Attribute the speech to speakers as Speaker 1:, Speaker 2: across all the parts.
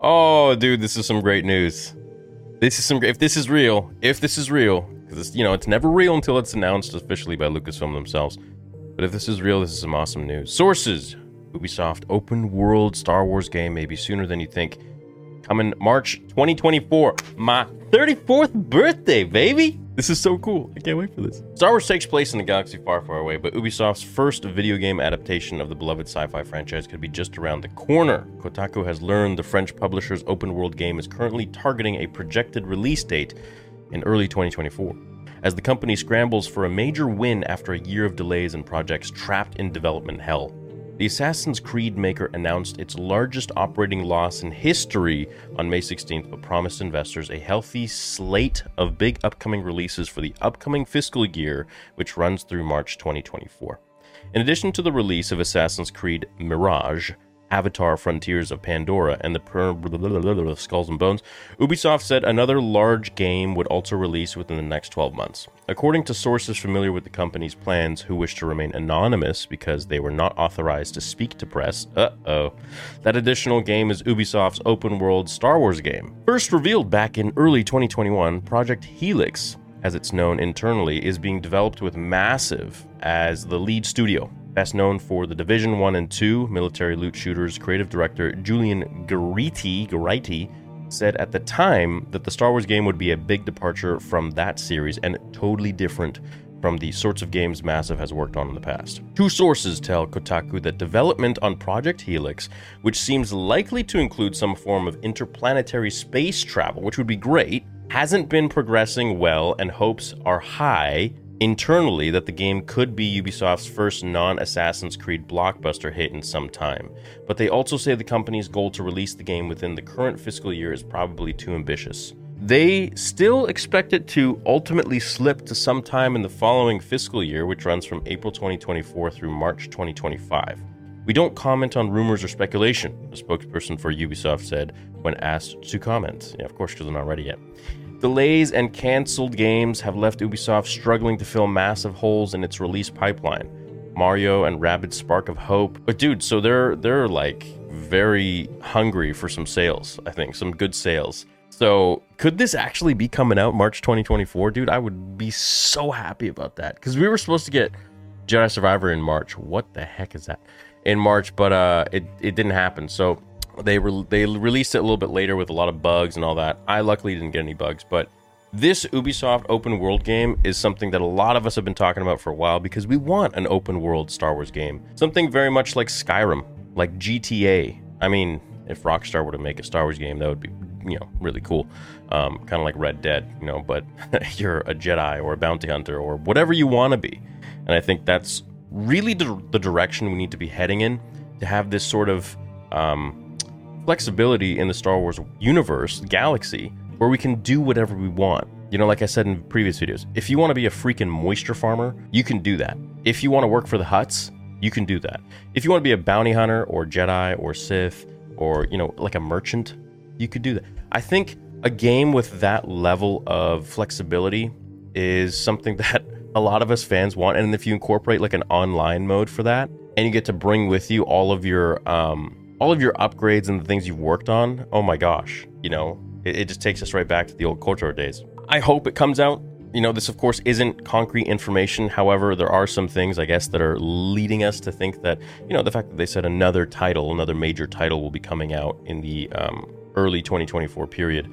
Speaker 1: Oh, dude, this is some great news. This is some. If this is real, if this is real, because you know it's never real until it's announced officially by Lucasfilm themselves. But if this is real, this is some awesome news. Sources: Ubisoft open world Star Wars game maybe sooner than you think. Coming March 2024, my 34th birthday, baby. This is so cool. I can't wait for this. Star Wars takes place in a galaxy far, far away, but Ubisoft's first video game adaptation of the beloved sci fi franchise could be just around the corner. Kotaku has learned the French publisher's open world game is currently targeting a projected release date in early 2024 as the company scrambles for a major win after a year of delays and projects trapped in development hell. The Assassin's Creed maker announced its largest operating loss in history on May 16th, but promised investors a healthy slate of big upcoming releases for the upcoming fiscal year, which runs through March 2024. In addition to the release of Assassin's Creed Mirage, Avatar Frontiers of Pandora and the per- Skulls and Bones, Ubisoft said another large game would also release within the next 12 months. According to sources familiar with the company's plans who wish to remain anonymous because they were not authorized to speak to press, uh oh, that additional game is Ubisoft's open world Star Wars game. First revealed back in early 2021, Project Helix as it's known internally, is being developed with Massive as the lead studio. Best known for the Division 1 and 2 military loot shooters, creative director Julian Gerighty, Gerighty said at the time that the Star Wars game would be a big departure from that series and totally different from the sorts of games Massive has worked on in the past. Two sources tell Kotaku that development on Project Helix, which seems likely to include some form of interplanetary space travel, which would be great, hasn't been progressing well and hopes are high internally that the game could be Ubisoft's first non Assassin's Creed blockbuster hit in some time. But they also say the company's goal to release the game within the current fiscal year is probably too ambitious. They still expect it to ultimately slip to sometime in the following fiscal year, which runs from April 2024 through March 2025. We don't comment on rumors or speculation, a spokesperson for Ubisoft said when asked to comment. Yeah, of course, because they're not ready yet. Delays and cancelled games have left Ubisoft struggling to fill massive holes in its release pipeline. Mario and Rabbids Spark of Hope. But dude, so they're they're like very hungry for some sales, I think, some good sales. So, could this actually be coming out March 2024, dude? I would be so happy about that cuz we were supposed to get Jedi Survivor in March. What the heck is that? In March, but uh it it didn't happen. So, they re- they released it a little bit later with a lot of bugs and all that. I luckily didn't get any bugs, but this Ubisoft open world game is something that a lot of us have been talking about for a while because we want an open world Star Wars game. Something very much like Skyrim, like GTA. I mean, if Rockstar were to make a Star Wars game, that would be, you know, really cool. Um, kind of like Red Dead, you know, but you're a Jedi or a bounty hunter or whatever you want to be. And I think that's really the, the direction we need to be heading in to have this sort of um, flexibility in the Star Wars universe, galaxy, where we can do whatever we want. You know, like I said in previous videos, if you want to be a freaking moisture farmer, you can do that. If you want to work for the Hutts, you can do that. If you want to be a bounty hunter or Jedi or Sith or, you know, like a merchant, you could do that. I think a game with that level of flexibility is something that a lot of us fans want. And if you incorporate like an online mode for that, and you get to bring with you all of your um, all of your upgrades and the things you've worked on, oh my gosh, you know, it, it just takes us right back to the old KOTOR days. I hope it comes out. You know, this of course isn't concrete information. However, there are some things, I guess, that are leading us to think that, you know, the fact that they said another title, another major title will be coming out in the um, early 2024 period.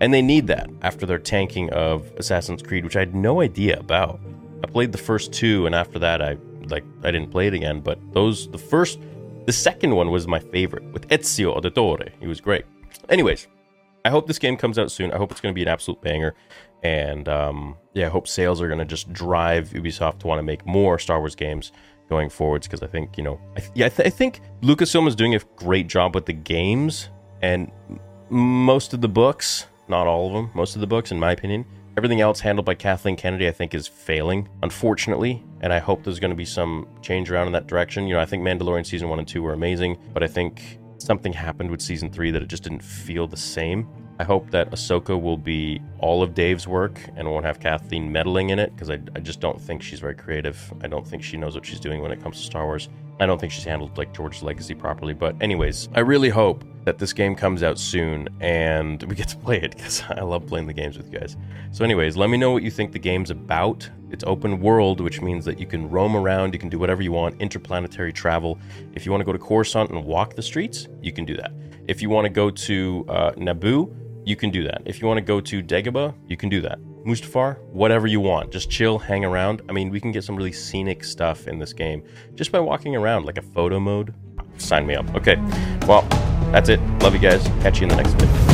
Speaker 1: And they need that after their tanking of Assassin's Creed, which I had no idea about. I played the first two, and after that, I like I didn't play it again. But those, the first the second one was my favorite with Ezio Auditore. He was great. Anyways, I hope this game comes out soon. I hope it's going to be an absolute banger. And um, yeah, I hope sales are going to just drive Ubisoft to want to make more Star Wars games going forwards because I think, you know, I th- yeah, I, th- I think Lucasfilm is doing a great job with the games and most of the books, not all of them, most of the books, in my opinion, Everything else handled by Kathleen Kennedy, I think, is failing, unfortunately. And I hope there's going to be some change around in that direction. You know, I think Mandalorian season one and two were amazing, but I think something happened with season three that it just didn't feel the same. I hope that Ahsoka will be all of Dave's work and won't have Kathleen meddling in it because I, I just don't think she's very creative. I don't think she knows what she's doing when it comes to Star Wars. I don't think she's handled like George's Legacy properly. But anyways, I really hope that this game comes out soon and we get to play it because I love playing the games with you guys. So, anyways, let me know what you think the game's about. It's open world, which means that you can roam around, you can do whatever you want, interplanetary travel. If you want to go to Coruscant and walk the streets, you can do that. If you want to go to uh, Naboo, you can do that. If you want to go to Dagobah, you can do that. Mustafar, whatever you want. Just chill, hang around. I mean, we can get some really scenic stuff in this game just by walking around, like a photo mode. Sign me up. Okay, well, that's it. Love you guys. Catch you in the next video.